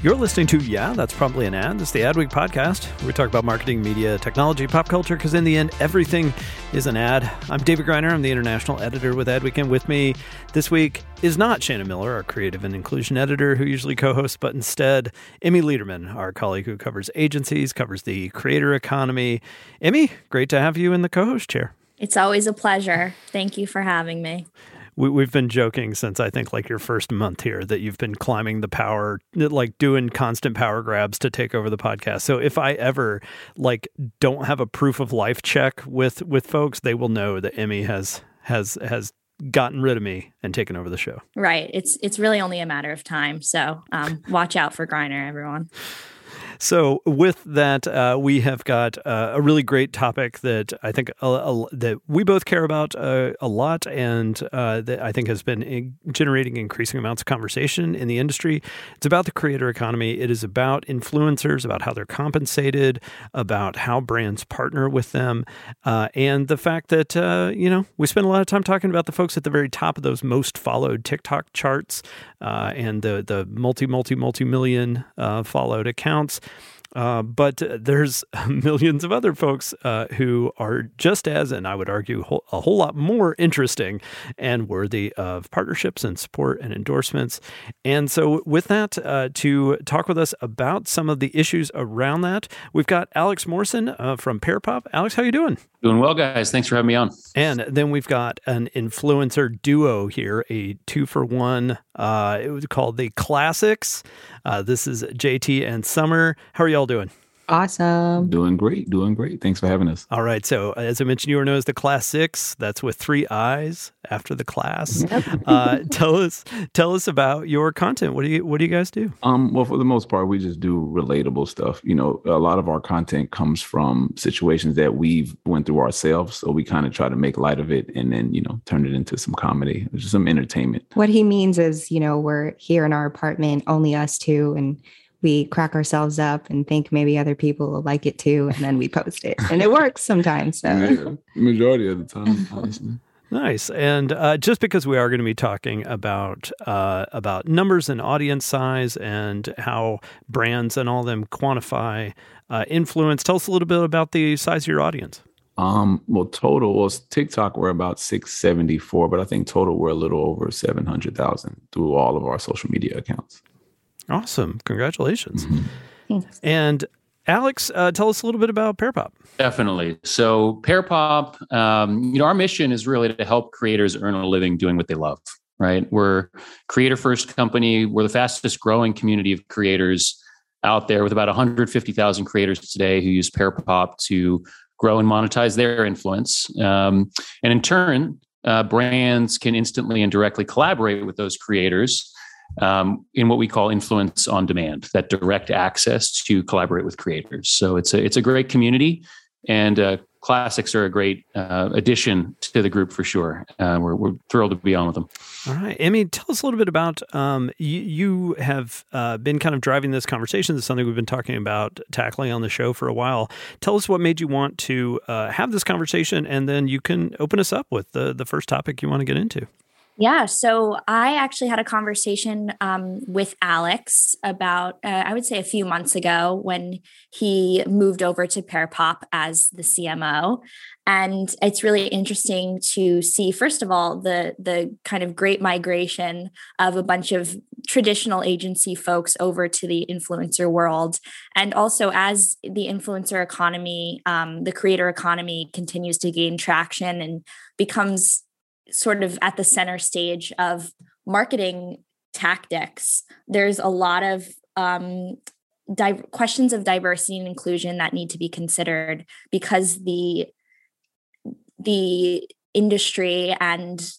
You're listening to Yeah, That's Probably an Ad. Is the Adweek podcast. We talk about marketing, media, technology, pop culture, because in the end, everything is an ad. I'm David Griner. I'm the international editor with Adweek. And with me this week is not Shannon Miller, our creative and inclusion editor, who usually co hosts, but instead, Emmy Lederman, our colleague who covers agencies, covers the creator economy. Emmy, great to have you in the co host chair. It's always a pleasure. Thank you for having me we, have been joking since I think like your first month here that you've been climbing the power, like doing constant power grabs to take over the podcast. So if I ever like don't have a proof of life check with with folks, they will know that Emmy has has has gotten rid of me and taken over the show. Right. It's it's really only a matter of time. So um, watch out for Griner, everyone. So, with that, uh, we have got uh, a really great topic that I think that we both care about uh, a lot, and uh, that I think has been generating increasing amounts of conversation in the industry. It's about the creator economy. It is about influencers, about how they're compensated, about how brands partner with them, uh, and the fact that you know we spend a lot of time talking about the folks at the very top of those most followed TikTok charts Uh, and the the multi multi multi million uh, followed accounts. Uh, but there's millions of other folks uh, who are just as, and I would argue, a whole lot more interesting and worthy of partnerships and support and endorsements. And so, with that, uh, to talk with us about some of the issues around that, we've got Alex Morrison uh, from Pearpop. Alex, how you doing? Doing well, guys. Thanks for having me on. And then we've got an influencer duo here, a two for one. Uh, it was called the Classics. Uh, this is JT and Summer. How are y'all doing? Awesome. Doing great. Doing great. Thanks for having us. All right. So, as I mentioned, you are known as the Class Six. That's with three eyes after the class. uh, tell us, tell us about your content. What do you, what do you guys do? Um, well, for the most part, we just do relatable stuff. You know, a lot of our content comes from situations that we've went through ourselves. So we kind of try to make light of it and then, you know, turn it into some comedy, just some entertainment. What he means is, you know, we're here in our apartment, only us two, and we crack ourselves up and think maybe other people will like it too, and then we post it, and it works sometimes. So yeah, majority of the time, honestly. Nice. And uh, just because we are going to be talking about uh, about numbers and audience size and how brands and all them quantify uh, influence, tell us a little bit about the size of your audience. Um, well, total was TikTok we're about six seventy four, but I think total we're a little over seven hundred thousand through all of our social media accounts. Awesome. Congratulations. Mm-hmm. And Alex, uh, tell us a little bit about Pearpop. Definitely. So, Pearpop, um, you know, our mission is really to help creators earn a living doing what they love, right? We're creator first company. We're the fastest growing community of creators out there with about 150,000 creators today who use Pearpop to grow and monetize their influence. Um, and in turn, uh, brands can instantly and directly collaborate with those creators um, in what we call influence on demand, that direct access to collaborate with creators. So it's a it's a great community, and uh, classics are a great uh, addition to the group for sure. Uh, we're we're thrilled to be on with them. All right, Emmy, tell us a little bit about um, you, you. have uh, been kind of driving this conversation. This is something we've been talking about tackling on the show for a while. Tell us what made you want to uh, have this conversation, and then you can open us up with the the first topic you want to get into. Yeah. So I actually had a conversation um, with Alex about, uh, I would say, a few months ago when he moved over to Pearpop as the CMO. And it's really interesting to see, first of all, the the kind of great migration of a bunch of traditional agency folks over to the influencer world. And also, as the influencer economy, um, the creator economy continues to gain traction and becomes sort of at the center stage of marketing tactics, there's a lot of um, di- questions of diversity and inclusion that need to be considered because the the industry and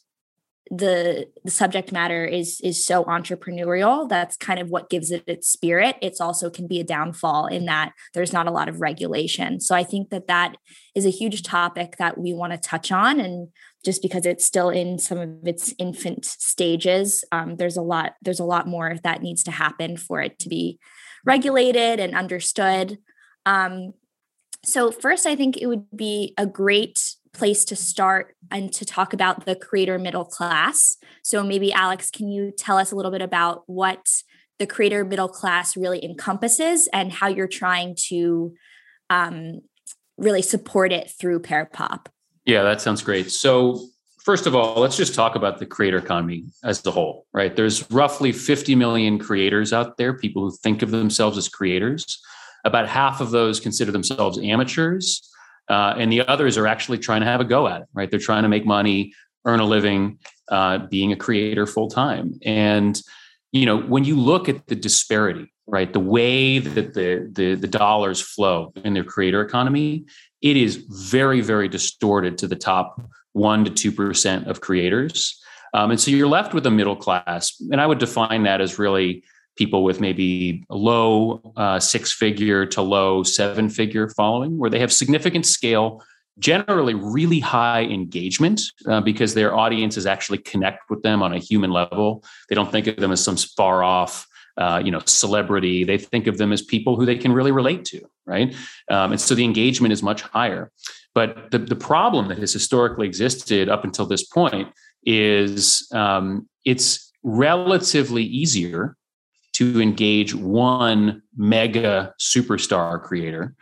the the subject matter is is so entrepreneurial. That's kind of what gives it its spirit. It's also can be a downfall in that there's not a lot of regulation. So i think that that is a huge topic that we want to touch on and just because it's still in some of its infant stages um, there's a lot there's a lot more that needs to happen for it to be regulated and understood um, so first i think it would be a great place to start and to talk about the creator middle class. So maybe Alex, can you tell us a little bit about what the creator middle class really encompasses and how you're trying to um, really support it through Pearpop? Yeah, that sounds great. So first of all, let's just talk about the creator economy as a whole, right? There's roughly 50 million creators out there, people who think of themselves as creators. About half of those consider themselves amateurs uh, and the others are actually trying to have a go at it right they're trying to make money earn a living uh, being a creator full time and you know when you look at the disparity right the way that the, the the dollars flow in their creator economy it is very very distorted to the top 1 to 2% of creators um, and so you're left with a middle class and i would define that as really people with maybe low uh, six figure to low seven figure following, where they have significant scale, generally really high engagement uh, because their audiences actually connect with them on a human level. They don't think of them as some far off. Uh, you know, celebrity. They think of them as people who they can really relate to, right? Um, and so the engagement is much higher. But the, the problem that has historically existed up until this point is um, it's relatively easier to engage one mega superstar creator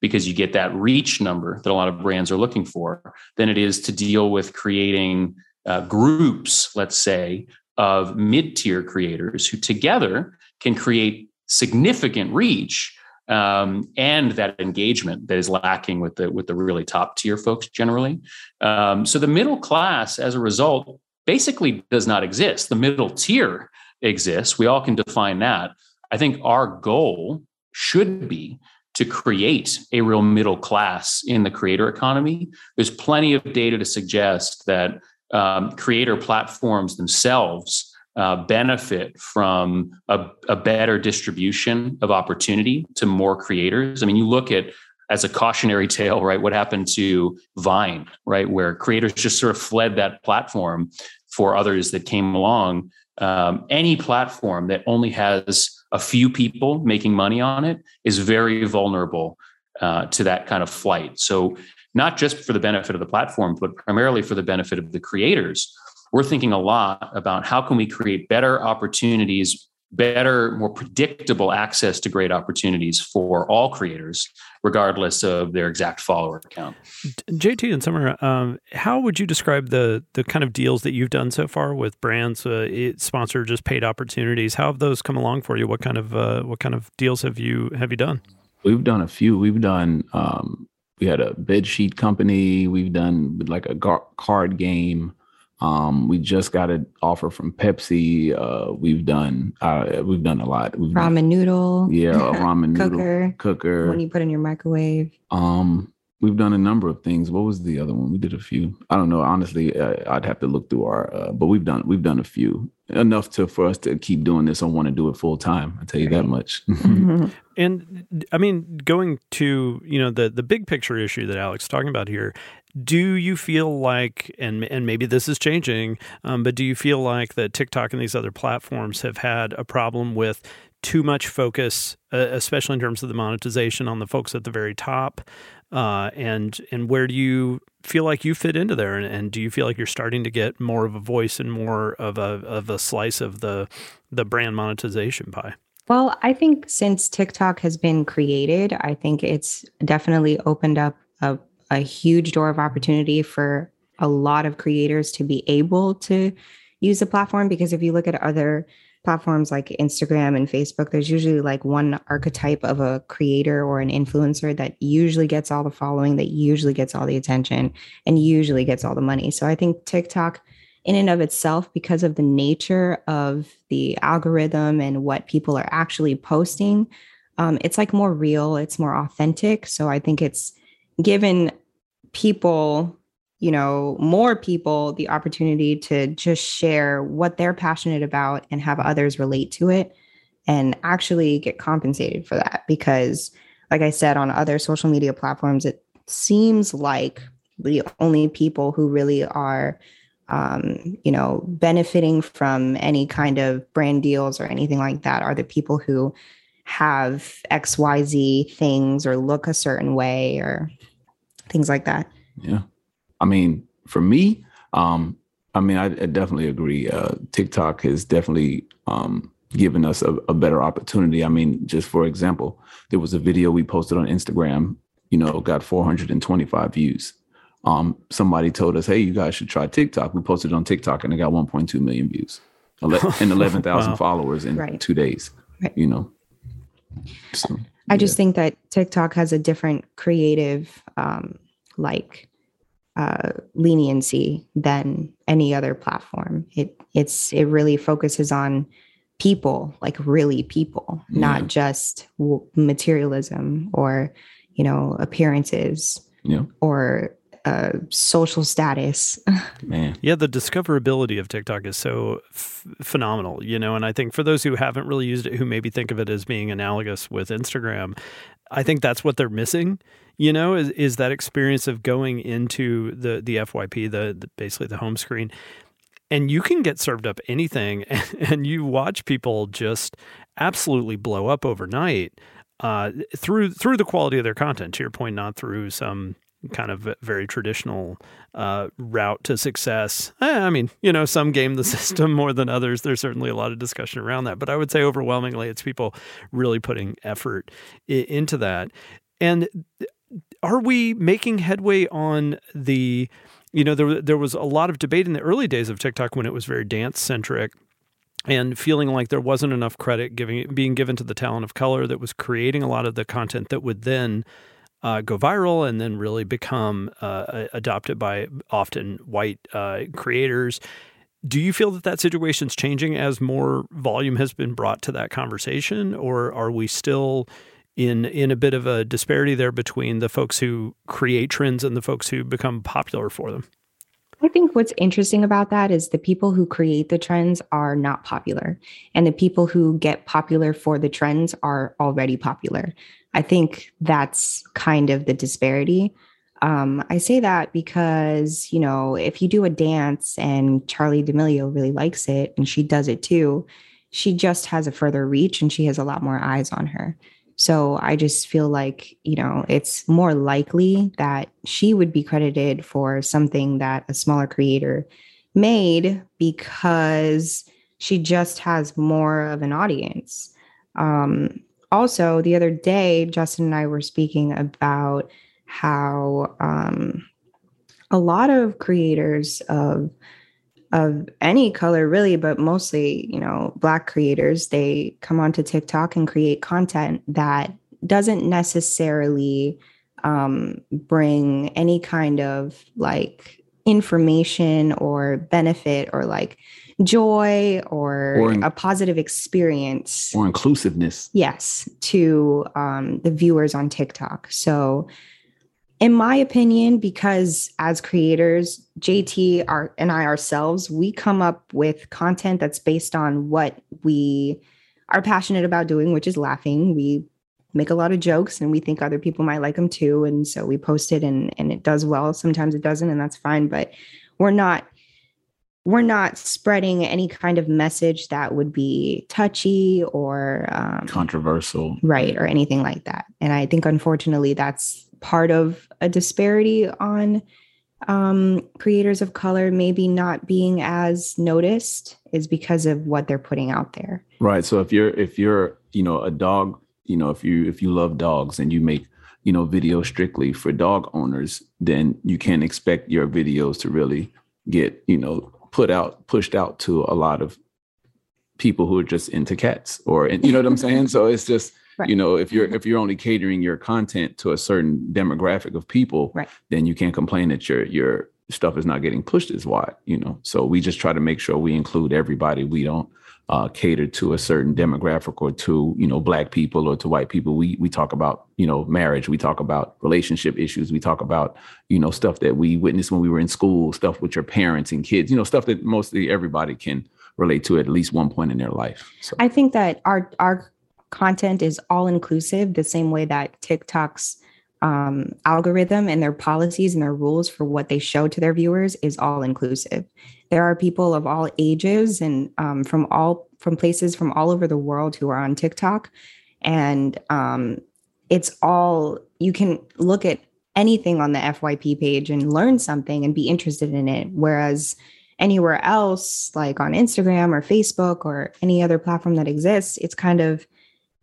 because you get that reach number that a lot of brands are looking for than it is to deal with creating uh, groups, let's say, of mid tier creators who together can create significant reach um, and that engagement that is lacking with the with the really top tier folks generally. Um, so the middle class, as a result, basically does not exist. The middle tier exists. We all can define that. I think our goal should be to create a real middle class in the creator economy. There's plenty of data to suggest that um, creator platforms themselves uh, benefit from a, a, better distribution of opportunity to more creators. I mean, you look at as a cautionary tale, right? What happened to Vine, right? Where creators just sort of fled that platform for others that came along um, any platform that only has a few people making money on it is very vulnerable uh, to that kind of flight. So, not just for the benefit of the platform, but primarily for the benefit of the creators, we're thinking a lot about how can we create better opportunities better, more predictable access to great opportunities for all creators, regardless of their exact follower count. JT and Summer, um, how would you describe the the kind of deals that you've done so far with brands, uh, sponsor just paid opportunities? How have those come along for you? What kind of uh, what kind of deals have you have you done? We've done a few. We've done. Um, we had a bed sheet company. We've done like a gar- card game. Um, we just got an offer from Pepsi. Uh, we've done uh, we've done a lot. We've ramen done, noodle. Yeah, a ramen cooker, noodle cooker. When you put in your microwave. Um, we've done a number of things. What was the other one? We did a few. I don't know. Honestly, uh, I'd have to look through our. Uh, but we've done we've done a few enough to for us to keep doing this. I want to do it full time. I tell you that much. and I mean, going to you know the the big picture issue that Alex is talking about here do you feel like, and and maybe this is changing, um, but do you feel like that TikTok and these other platforms have had a problem with too much focus, uh, especially in terms of the monetization on the folks at the very top? Uh, and and where do you feel like you fit into there? And, and, do you feel like you're starting to get more of a voice and more of a of a slice of the the brand monetization pie? Well, I think since TikTok has been created, I think it's definitely opened up a a huge door of opportunity for a lot of creators to be able to use the platform because if you look at other platforms like Instagram and Facebook, there's usually like one archetype of a creator or an influencer that usually gets all the following, that usually gets all the attention, and usually gets all the money. So I think TikTok, in and of itself, because of the nature of the algorithm and what people are actually posting, um, it's like more real, it's more authentic. So I think it's given people you know, more people the opportunity to just share what they're passionate about and have others relate to it and actually get compensated for that. Because, like I said, on other social media platforms, it seems like the only people who really are, um, you know, benefiting from any kind of brand deals or anything like that are the people who have XYZ things or look a certain way or things like that. Yeah. I mean, for me, um, I mean, I, I definitely agree. Uh, TikTok has definitely um, given us a, a, better opportunity. I mean, just for example, there was a video we posted on Instagram, you know, got 425 views. Um, somebody told us, hey, you guys should try TikTok. We posted on TikTok and it got 1.2 million views and 11,000 wow. followers in right. two days, right. you know. So, I just think that TikTok has a different creative, um, like, uh, leniency than any other platform. It it's it really focuses on people, like really people, yeah. not just materialism or you know appearances yeah. or uh, social status. Man, yeah, the discoverability of TikTok is so f- phenomenal, you know. And I think for those who haven't really used it, who maybe think of it as being analogous with Instagram, I think that's what they're missing you know, is, is that experience of going into the the FYP, the, the basically the home screen, and you can get served up anything, and, and you watch people just absolutely blow up overnight uh, through through the quality of their content. To your point, not through some kind of very traditional uh, route to success. Eh, I mean, you know, some game the system more than others. There's certainly a lot of discussion around that, but I would say overwhelmingly, it's people really putting effort into that. And are we making headway on the you know there there was a lot of debate in the early days of TikTok when it was very dance centric and feeling like there wasn't enough credit giving being given to the talent of color that was creating a lot of the content that would then uh, go viral and then really become uh, adopted by often white uh, creators. Do you feel that that situation is changing as more volume has been brought to that conversation, or are we still in in a bit of a disparity there between the folks who create trends and the folks who become popular for them. I think what's interesting about that is the people who create the trends are not popular, and the people who get popular for the trends are already popular. I think that's kind of the disparity. Um, I say that because, you know, if you do a dance and Charli D'Amelio really likes it and she does it too, she just has a further reach and she has a lot more eyes on her. So I just feel like, you know, it's more likely that she would be credited for something that a smaller creator made because she just has more of an audience. Um, also, the other day, Justin and I were speaking about how um, a lot of creators of of any color really but mostly you know black creators they come onto tiktok and create content that doesn't necessarily um, bring any kind of like information or benefit or like joy or, or in, a positive experience or inclusiveness yes to um, the viewers on tiktok so in my opinion, because as creators, JT our, and I ourselves, we come up with content that's based on what we are passionate about doing, which is laughing. We make a lot of jokes and we think other people might like them too. And so we post it and, and it does well. Sometimes it doesn't, and that's fine. But we're not we're not spreading any kind of message that would be touchy or um, controversial right or anything like that and i think unfortunately that's part of a disparity on um, creators of color maybe not being as noticed is because of what they're putting out there. Right. So if you're if you're you know a dog, you know if you if you love dogs and you make you know videos strictly for dog owners, then you can't expect your videos to really get you know put out pushed out to a lot of people who are just into cats or you know what I'm saying? So it's just Right. you know if you're mm-hmm. if you're only catering your content to a certain demographic of people, Right. then you can't complain that your your stuff is not getting pushed as wide. You know, so we just try to make sure we include everybody. We don't uh, cater to a certain demographic or to you know black people or to white people. We we talk about you know marriage. We talk about relationship issues. We talk about you know stuff that we witnessed when we were in school, stuff with your parents and kids. You know stuff that mostly everybody can relate to at least one point in their life. So I think that our our content is all inclusive, the same way that TikTok's um, algorithm and their policies and their rules for what they show to their viewers is all inclusive. There are people of all ages and um, from all from places from all over the world who are on TikTok, and um, it's all you can look at anything on the FYP page and learn something and be interested in it. Whereas anywhere else, like on Instagram or Facebook or any other platform that exists, it's kind of,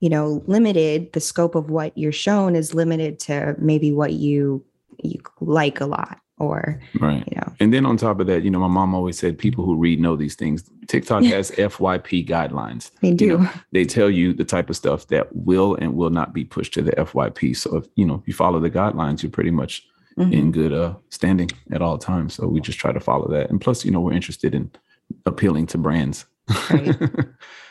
you know, limited. The scope of what you're shown is limited to maybe what you you like a lot or right. you know And then on top of that, you know, my mom always said people who read know these things. TikTok has FYP guidelines. they do. You know, they tell you the type of stuff that will and will not be pushed to the FYP. So if you know if you follow the guidelines, you're pretty much Mhm. in good uh standing at all times. So we just try to follow that. And plus, you know, we're interested in appealing to brands. Right.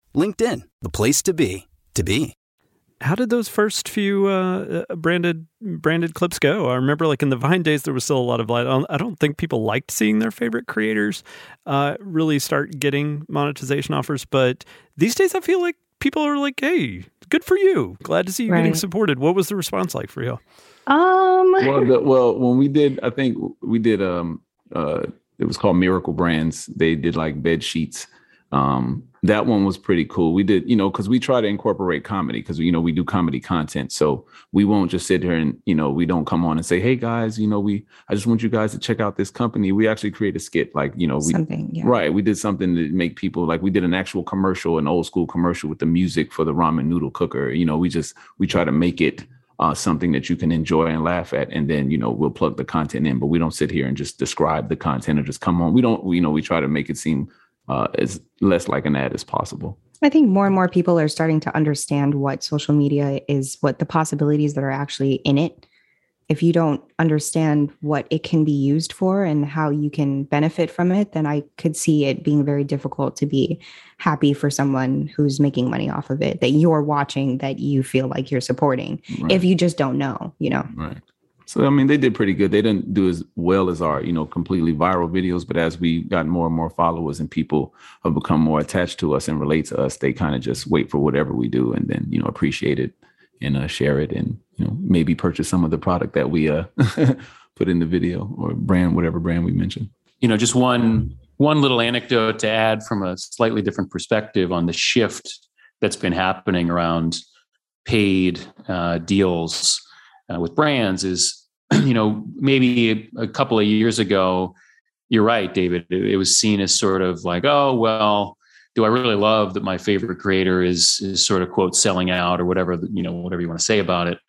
LinkedIn, the place to be, to be. How did those first few uh, uh, branded branded clips go? I remember, like in the Vine days, there was still a lot of light. I don't, think people liked seeing their favorite creators uh, really start getting monetization offers. But these days, I feel like people are like, "Hey, good for you! Glad to see you getting supported." What was the response like for you? Um well, the, well, when we did, I think we did. Um, uh, it was called Miracle Brands. They did like bed sheets. Um, that one was pretty cool. We did, you know, because we try to incorporate comedy because you know we do comedy content, so we won't just sit here and you know we don't come on and say, hey guys, you know, we I just want you guys to check out this company. We actually create a skit, like you know, we something, yeah. Right. We did something to make people like we did an actual commercial, an old school commercial with the music for the ramen noodle cooker. You know, we just we try to make it uh, something that you can enjoy and laugh at, and then you know we'll plug the content in. But we don't sit here and just describe the content or just come on. We don't. You know, we try to make it seem uh, as less like an ad as possible. I think more and more people are starting to understand what social media is, what the possibilities that are actually in it. If you don't understand what it can be used for and how you can benefit from it, then I could see it being very difficult to be happy for someone who's making money off of it that you're watching that you feel like you're supporting Right. if you just don't know, you know. Right. So I mean, they did pretty good. They didn't do as well as our, you know, completely viral videos, but as we got more and more followers and people have become more attached to us and relate to us, they kind of just wait for whatever we do and then, you know, appreciate it and uh, share it and, you know, maybe purchase some of the product that we uh put in the video or brand, whatever brand we mentioned. you know just one one little anecdote to add from a slightly different perspective on the shift that's been happening around paid uh, deals uh, with brands is you know maybe a, a couple of years ago you're right david. It, it was seen as sort of like oh well do i really love that my favorite creator is is sort of quote selling out or whatever you know whatever you want to say about it.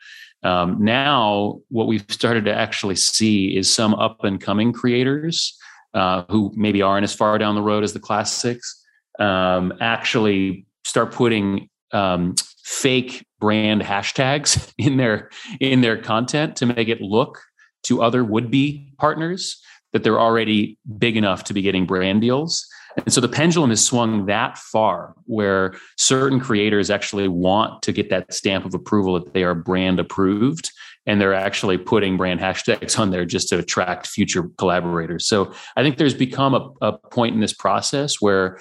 Um, now what we've started to actually see is some up and coming creators uh, who maybe aren't as far down the road as the classics um, actually start putting um, fake brand hashtags in their in their content to make it look to other would-be partners that they're already big enough to be getting brand deals And so the pendulum has swung that far where certain creators actually want to get that stamp of approval that they are brand approved and they're actually putting brand hashtags on there just to attract future collaborators. So I think there's become a, a point in this process where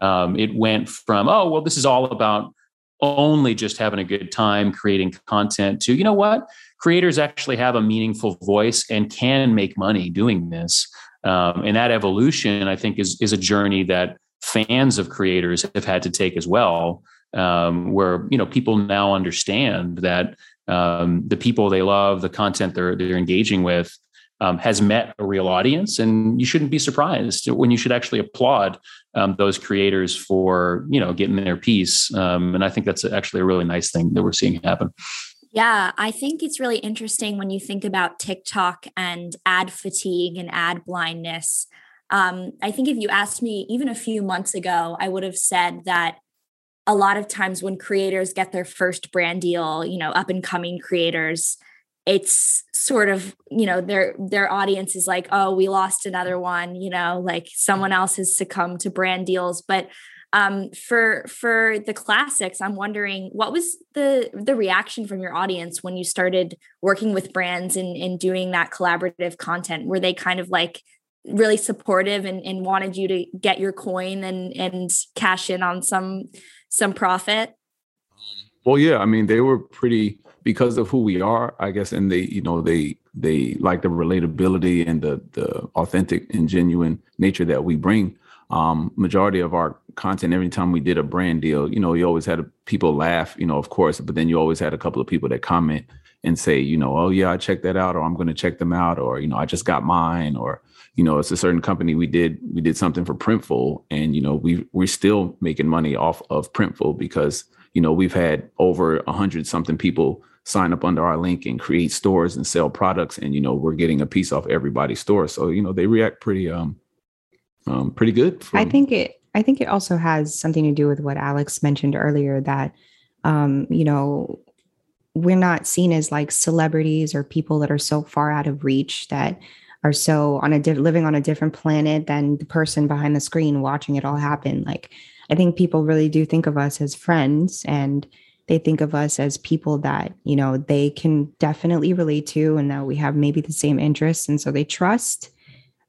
um, it went from, oh, well, this is all about only just having a good time creating content to, you know what? Creators actually have a meaningful voice and can make money doing this. Um, and that evolution, I think, is, is a journey that fans of creators have had to take as well. Um, where you know people now understand that um, the people they love, the content they're they're engaging with, um, has met a real audience, and you shouldn't be surprised when you should actually applaud um, those creators for you know getting their piece. Um, and I think that's actually a really nice thing that we're seeing happen. Yeah, I think it's really interesting when you think about TikTok and ad fatigue and ad blindness. Um, I think if you asked me even a few months ago, I would have said that a lot of times when creators get their first brand deal, you know, up and coming creators, it's sort of, you know, their their audience is like, "Oh, we lost another one," you know, like someone else has succumbed to brand deals, but um, for for the classics, I'm wondering what was the the reaction from your audience when you started working with brands and, and doing that collaborative content? Were they kind of like really supportive and, and wanted you to get your coin and and cash in on some some profit? Well, yeah, I mean, they were pretty because of who we are, I guess, and they, you know, they they like the relatability and the the authentic and genuine nature that we bring. Um, majority of our content, every time we did a brand deal, you know, you always had people laugh, you know, of course, but then you always had a couple of people that comment and say, you know, oh yeah, I checked that out, or I'm going to check them out, or you know, I just got mine, or you know, it's a certain company we did we did something for Printful, and you know, we we're still making money off of Printful because you know we've had over a hundred something people sign up under our link and create stores and sell products, and you know, we're getting a piece off everybody's store, so you know, they react pretty um um pretty good. From- I think it I think it also has something to do with what Alex mentioned earlier that um you know we're not seen as like celebrities or people that are so far out of reach that are so on a di- living on a different planet than the person behind the screen watching it all happen like i think people really do think of us as friends and they think of us as people that you know they can definitely relate to and that we have maybe the same interests and so they trust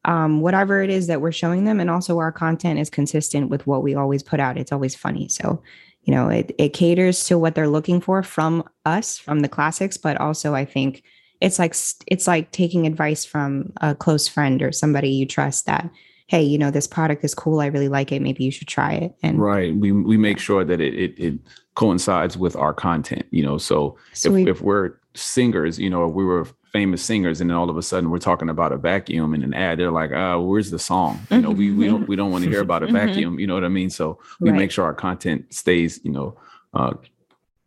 um, whatever it is that we're showing them and also our content is consistent with what we always put out. It's always funny. So you know it, it caters to what they're looking for from us from the classics but also i think it's like it's like taking advice from a close friend or somebody you trust that hey you know this product is cool i really like it maybe you should try it. And right. We we make sure that it it, it coincides with our content you know so, so if, we, if we're singers you know if we were famous singers and then all of a sudden we're talking about a vacuum in an ad they're like uh where's the song? You know we, we don't we don't want to hear about a mm-hmm. vacuum you know what i mean? So we right. make sure our content stays you know uh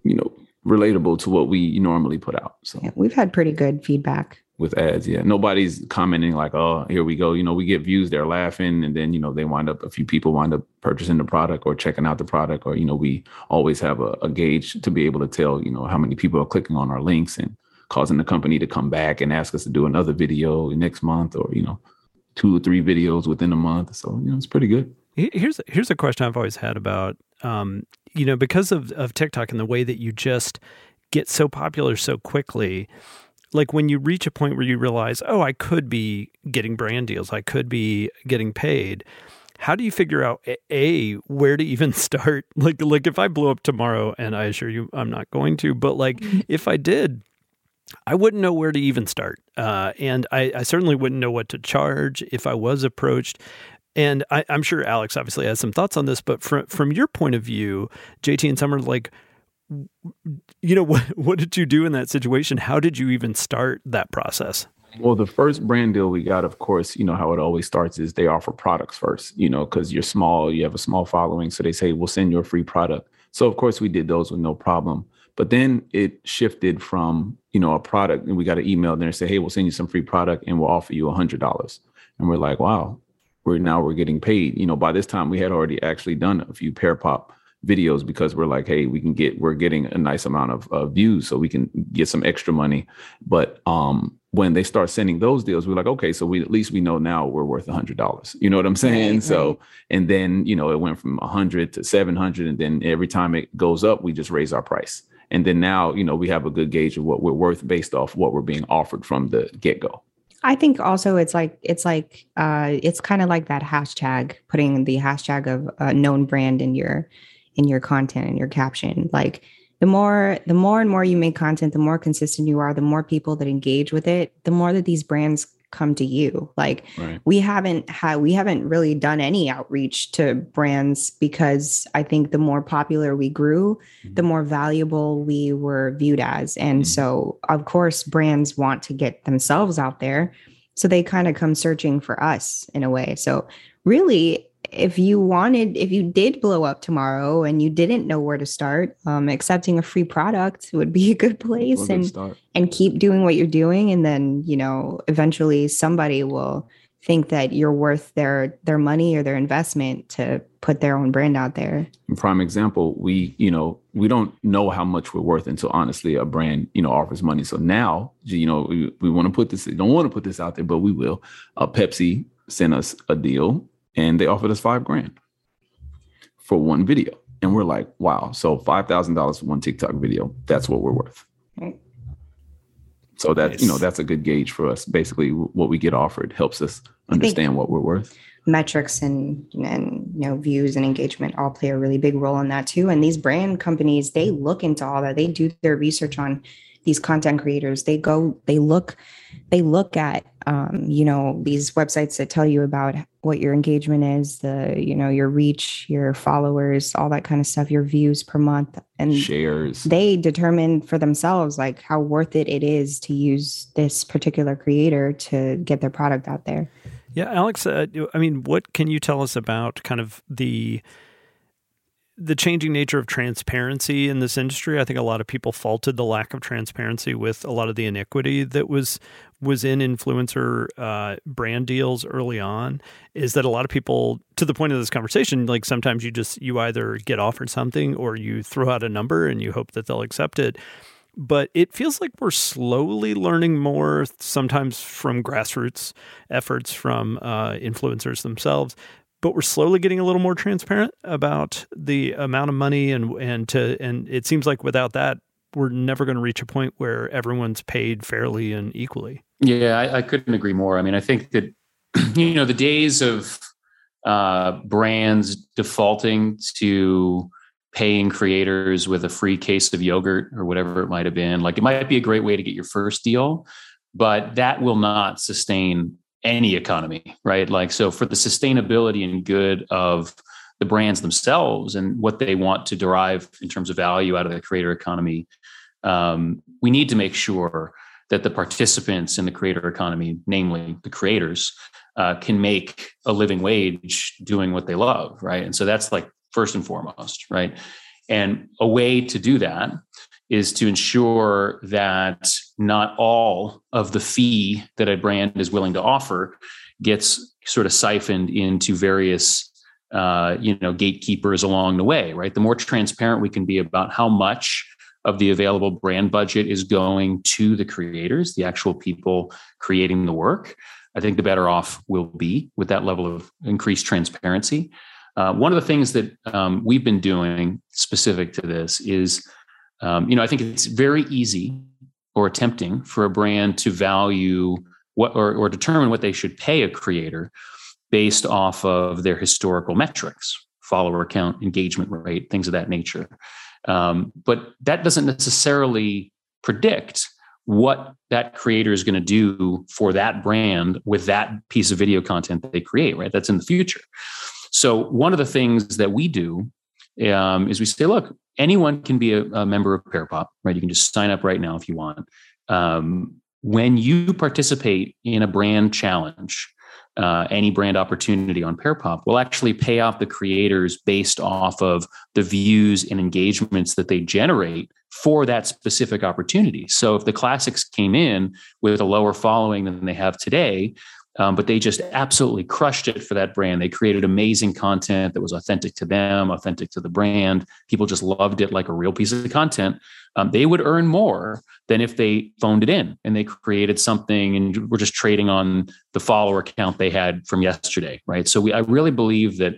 you know relatable to what we normally put out. So. Yeah, we've had pretty good feedback with ads. Yeah, nobody's commenting like, "Oh, here we go." You know, we get views, they're laughing, and then you know they wind up. A few people wind up purchasing the product or checking out the product, or you know, we always have a, a gauge to be able to tell you know how many people are clicking on our links and causing the company to come back and ask us to do another video next month, or you know, two or three videos within a month. So you know, it's pretty good. Here's here's a question I've always had about um, you know, because of, of TikTok and the way that you just get so popular so quickly, like when you reach a point where you realize, oh, I could be getting brand deals, I could be getting paid. How do you figure out a where to even start? Like, like if I blow up tomorrow, and I assure you, I'm not going to, but like mm-hmm. if I did, I wouldn't know where to even start, uh, and I, I certainly wouldn't know what to charge if I was approached. And I, am sure Alex obviously has some thoughts on this, but from from your point of view, JT and Summer, like, you know, what what did you do in that situation? How did you even start that process? Well, the first brand deal we got, of course, you know how it always starts is they offer products first, you know, because you're small, you have a small following, so they say we'll send you a free product. So of course we did those with no problem. But then it shifted from you know a product, and we got an email there and say, hey, we'll send you some free product and we'll offer you a hundred dollars. And we're like, wow, we're now we're getting paid. You know, by this time we had already actually done a few Pearpop videos because we're like, hey, we can get we're getting a nice amount of uh, views, so we can get some extra money. But um, when they start sending those deals, we're like, okay, so we at least we know now we're worth a hundred dollars. You know what I'm saying? Right, so right. and then you know it went from a hundred to seven hundred, and then every time it goes up, we just raise our price. And then now, you know, we have a good gauge of what we're worth based off what we're being offered from the get go. I think also it's like it's like uh, it's kind of like that hashtag putting the hashtag of a known brand in your in your content and your caption. Like the more the more and more you make content, the more consistent you are, the more people that engage with it, the more that these brands come to you like right. we haven't had we haven't really done any outreach to brands because i think the more popular we grew mm-hmm. the more valuable we were viewed as and mm-hmm. so of course brands want to get themselves out there so they kind of come searching for us in a way so really if you wanted, if you did blow up tomorrow and you didn't know where to start, um, accepting a free product would be a good place and and keep doing what you're doing. And then, you know, eventually somebody will think that you're worth their their money or their investment to put their own brand out there. Prime example, we, you know, we don't know how much we're worth until honestly a brand, you know, offers money. So now, you know, we, we want to put this, don't want to put this out there, but we will. Uh, Pepsi sent us a deal and they offered us five grand for one video. And we're like, wow. So five thousand dollars for one TikTok video. That's what we're worth. So that nice. you know that's a good gauge for us. Basically, what we get offered helps us understand what we're worth. Metrics and and you know views and engagement all play a really big role in that too. And these brand companies they look into all that. They do their research on these content creators. They go they look they look at um, you know these websites that tell you about what your engagement is the you know your reach your followers all that kind of stuff your views per month and shares. they determine for themselves like how worth it it is to use this particular creator to get their product out there. Yeah alex uh, i mean what can you tell us about kind of the the changing nature of transparency in this industry. I think a lot of people faulted the lack of transparency with a lot of the iniquity that was was in influencer uh, brand deals early on. Is that a lot of people, to the point of this conversation, like sometimes you just you either get offered something or you throw out a number and you hope that they'll accept it. But it feels like we're slowly learning more, sometimes from grassroots efforts from uh, influencers themselves, but we're slowly getting a little more transparent about the amount of money and and to and it seems like without that we're never going to reach a point where everyone's paid fairly and equally. Yeah, I, I couldn't agree more. I mean, I think that you know the days of uh, brands defaulting to paying creators with a free case of yogurt or whatever it might have been like it might be a great way to get your first deal but that will not sustain any economy, right? Like, so for the sustainability and good of the brands themselves and what they want to derive in terms of value out of the creator economy, um, we need to make sure that the participants in the creator economy, namely the creators, uh, can make a living wage doing what they love, right? And so that's like first and foremost, right? And a way to do that is to ensure that not all of the fee that a brand is willing to offer gets sort of siphoned into various uh, you know gatekeepers along the way right? The more transparent we can be about how much of the available brand budget is going to the creators the actual people creating the work i think the better off we'll be with that level of increased transparency. Uh, one of the things that um, we've been doing specific to this is um, you know, I think it's very easy or tempting for a brand to value what or, or determine what they should pay a creator based off of their historical metrics, follower count, engagement rate, things of that nature. Um, but that doesn't necessarily predict what that creator is going to do for that brand with that piece of video content they create, right? That's in the future. So, one of the things that we do um, is we say, look, anyone can be a, a, member of Pearpop, right? You can just sign up right now if you want. Um, when you participate in a brand challenge, uh, any brand opportunity on Pearpop will actually pay off the creators based off of the views and engagements that they generate for that specific opportunity. So if the classics came in with a lower following than they have today, Um, but they just absolutely crushed it for that brand. They created amazing content that was authentic to them, authentic to the brand. People just loved it like a real piece of content. Um, they would earn more than if they phoned it in and they created something and were just trading on the follower count they had from yesterday, right? So we, I really believe that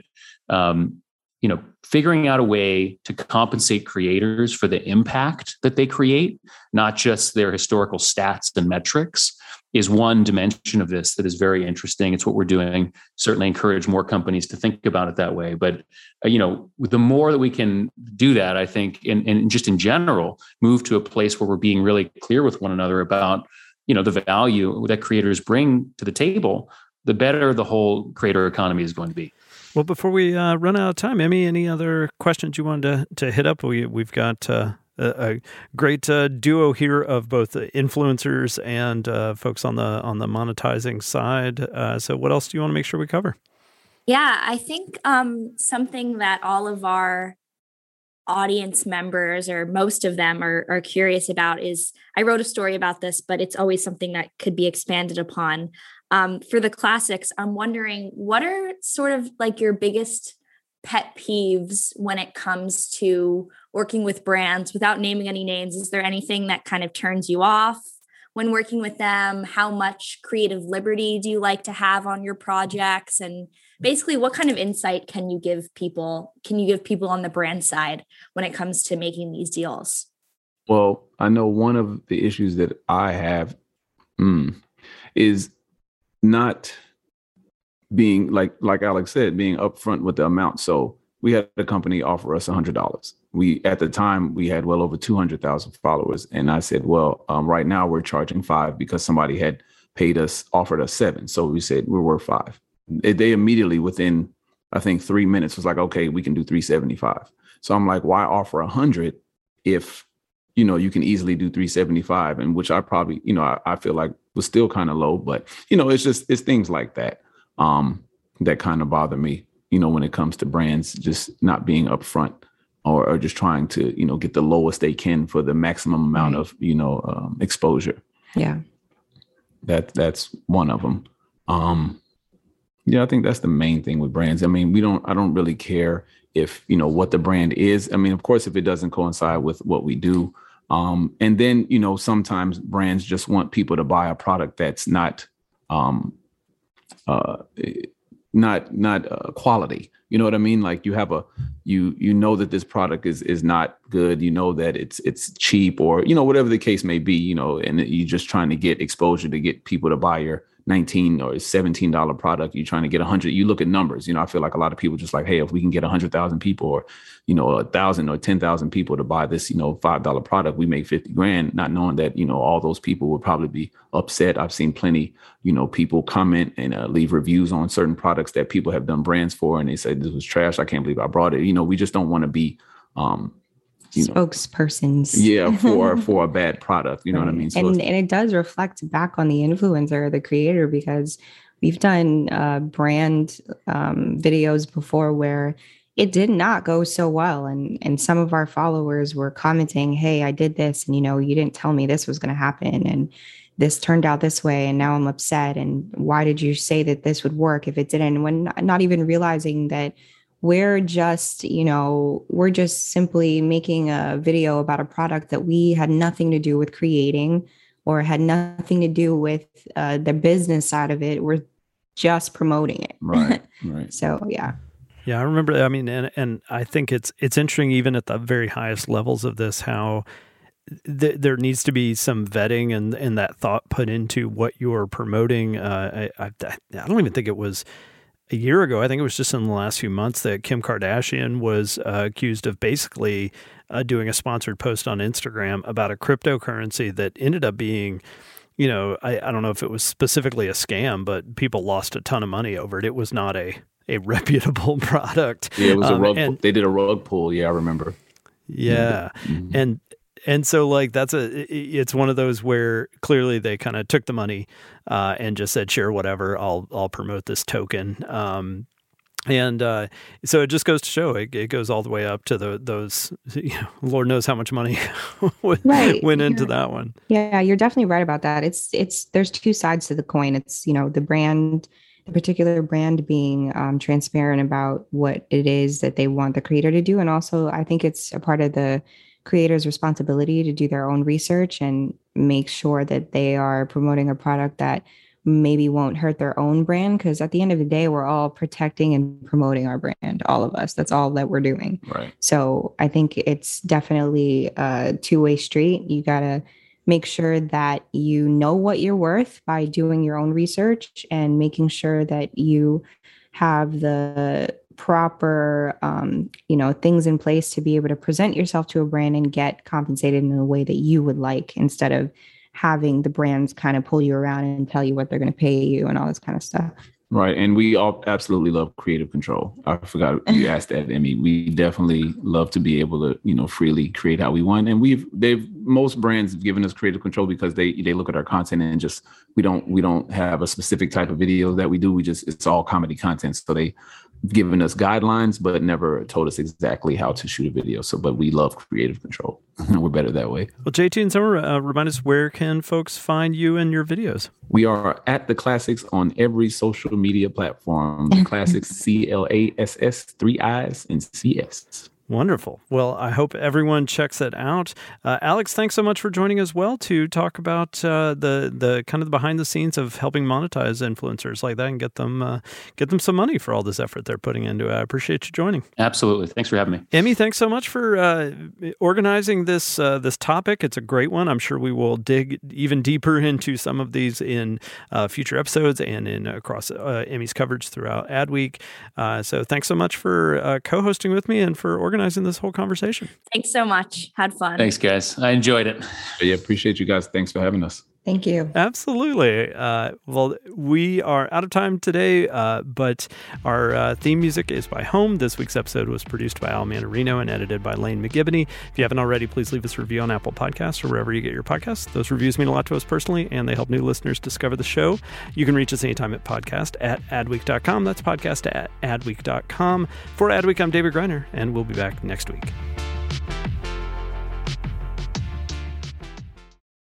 um, you know figuring out a way to compensate creators for the impact that they create not just their historical stats and metrics is one dimension of this that is very interesting. It's what we're doing. Certainly encourage more companies to think about it that way. But uh, you know the more that we can do that i think and, just in general move to a place where we're being really clear with one another about you know the value that creators bring to the table the better the whole creator economy is going to be. Well, before we uh, run out of time, Emmy, any other questions you wanted to, to hit up? We, we've got uh, a, great uh, duo here of both influencers and uh, folks on the on the monetizing side. Uh, so, what else do you want to make sure we cover? Yeah, I think um, something that all of our audience members or most of them are, are curious about is I wrote a story about this, but it's always something that could be expanded upon. Um, for the classics, I'm wondering what are sort of like your biggest pet peeves when it comes to working with brands without naming any names? Is there anything that kind of turns you off when working with them? How much creative liberty do you like to have on your projects? And basically, what kind of insight can you give people? Can you give people on the brand side when it comes to making these deals? Well, I know one of the issues that I have mm, is not being like like Alex said, being upfront with the amount. So we had a company offer us hundred dollars. We at the time we had well over two hundred thousand followers, and I said, well, um, right now we're charging five because somebody had paid us offered us seven. So we said we're worth five. They immediately within I think three minutes was like, okay, we can do three seventy five. So I'm like, why offer a hundred if you know you can easily do 375 and which i probably you know i, I feel like was still kind of low but you know it's just it's things like that um that kind of bother me you know when it comes to brands just not being upfront or, or just trying to you know get the lowest they can for the maximum amount of you know um, exposure. Yeah. That that's one of them um yeah i think that's the main thing with brands. I mean we don't i don't really care if you know what the brand is. I mean of course if it doesn't coincide with what we do um, and then, you know, sometimes brands just want people to buy a product that's not, um, uh, not not uh, quality. You know what I mean? Like you have a you you know that this product is is not good. You know that it's it's cheap or you know whatever the case may be. You know, and you're just trying to get exposure to get people to buy your 19 or 17 dollar product you're trying to get 100 you look at numbers you know i feel like a lot of people just like hey if we can get 100,000 people or you know a thousand or 10,000 people to buy this you know five dollar product we make 50 grand not knowing that you know all those people would probably be upset. I've seen plenty you know people comment and uh, leave reviews on certain products that people have done brands for and they say this was trash. I can't believe i brought it. You know we just don't want to be um you know, spokespersons. yeah, for for a bad product. You know right. what I mean? So and and it does reflect back on the influencer, the creator, because we've done uh, brand um, videos before where it did not go so well, and and some of our followers were commenting, "Hey, I did this, and you know, you didn't tell me this was going to happen, and." This turned out this way, and now I'm upset. And why did you say that this would work if it didn't? When not even realizing that we're just you know we're just simply making a video about a product that we had nothing to do with creating or had nothing to do with uh, the business side of it. We're just promoting it. Right right. So yeah. Yeah i remember i mean and and i think it's it's interesting even at the very highest levels of this how th- there needs to be some vetting and and that thought put into what you're promoting. Uh, I, I i don't even think it was a year ago, I think it was just in the last few months that Kim Kardashian was uh, accused of basically uh, doing a sponsored post on Instagram about a cryptocurrency that ended up being, you know, I, I don't know if it was specifically a scam, but people lost a ton of money over it. It was not a a reputable product. Yeah, it was um, a rug. And, they did a rug pull. Yeah, I remember. Yeah, mm-hmm. and and so like that's a it's one of those where clearly they kind of took the money uh, and just said sure whatever I'll I'll promote this token. Um, and uh, so it just goes to show it, it, goes all the way up to the those you know, lord knows how much money right. went into that one. Yeah you're definitely right about that. It's it's there's two sides to the coin. It's you know the brand the particular brand being um, transparent about what it is that they want the creator to do and also i think it's a part of the creator's responsibility to do their own research and make sure that they are promoting a product that maybe won't hurt their own brand because at the end of the day we're all protecting and promoting our brand all of us. That's all that we're doing. Right. So i think it's definitely a two-way street. You got to make sure that you know what you're worth by doing your own research and making sure that you have the proper um, you know things in place to be able to present yourself to a brand and get compensated in a way that you would like instead of having the brands kind of pull you around and tell you what they're going to pay you and all this kind of stuff. Right. And we all absolutely love creative control. I forgot you asked that, Emmy. We definitely love to be able to, you know, freely create how we want. And we've they've most brands have given us creative control because they they look at our content and just we don't we don't have a specific type of video that we do. We just it's all comedy content. So they given us guidelines, but never told us exactly how to shoot a video. So, but we love creative control. We're better that way. Well, JT and Summer, uh, remind us where can folks find you and your videos? We are at the Classics on every social media platform. The Classics, C L A S S, three I's and C S. Wonderful. Well, I hope everyone checks it out. Uh, Alex, thanks so much for joining as well to talk about uh, the the kind of the behind the scenes of helping monetize influencers like that and get them uh, get them some money for all this effort they're putting into it. I appreciate you joining. Absolutely. Thanks for having me. Emmy, thanks so much for uh, organizing this uh, this topic. It's a great one. I'm sure we will dig even deeper into some of these in uh, future episodes and in across Emmy's coverage throughout Adweek. so thanks so much for co-hosting with me and for organizing organizing this whole conversation. Thanks so much. Had fun. Thanks, guys. I enjoyed it. Yeah, appreciate you guys. Thanks for having us. Thank you. Absolutely. Uh, well, we are out of time today, uh, but our uh, theme music is by Home. This week's episode was produced by Al Manarino and edited by Lane McGibney. If you haven't already, please leave us a review on Apple Podcasts or wherever you get your podcasts. Those reviews mean a lot to us personally, and they help new listeners discover the show. You can reach us anytime at podcast at adweek.com. That's podcast at adweek.com. For Adweek, I'm David Griner, and we'll be back next week.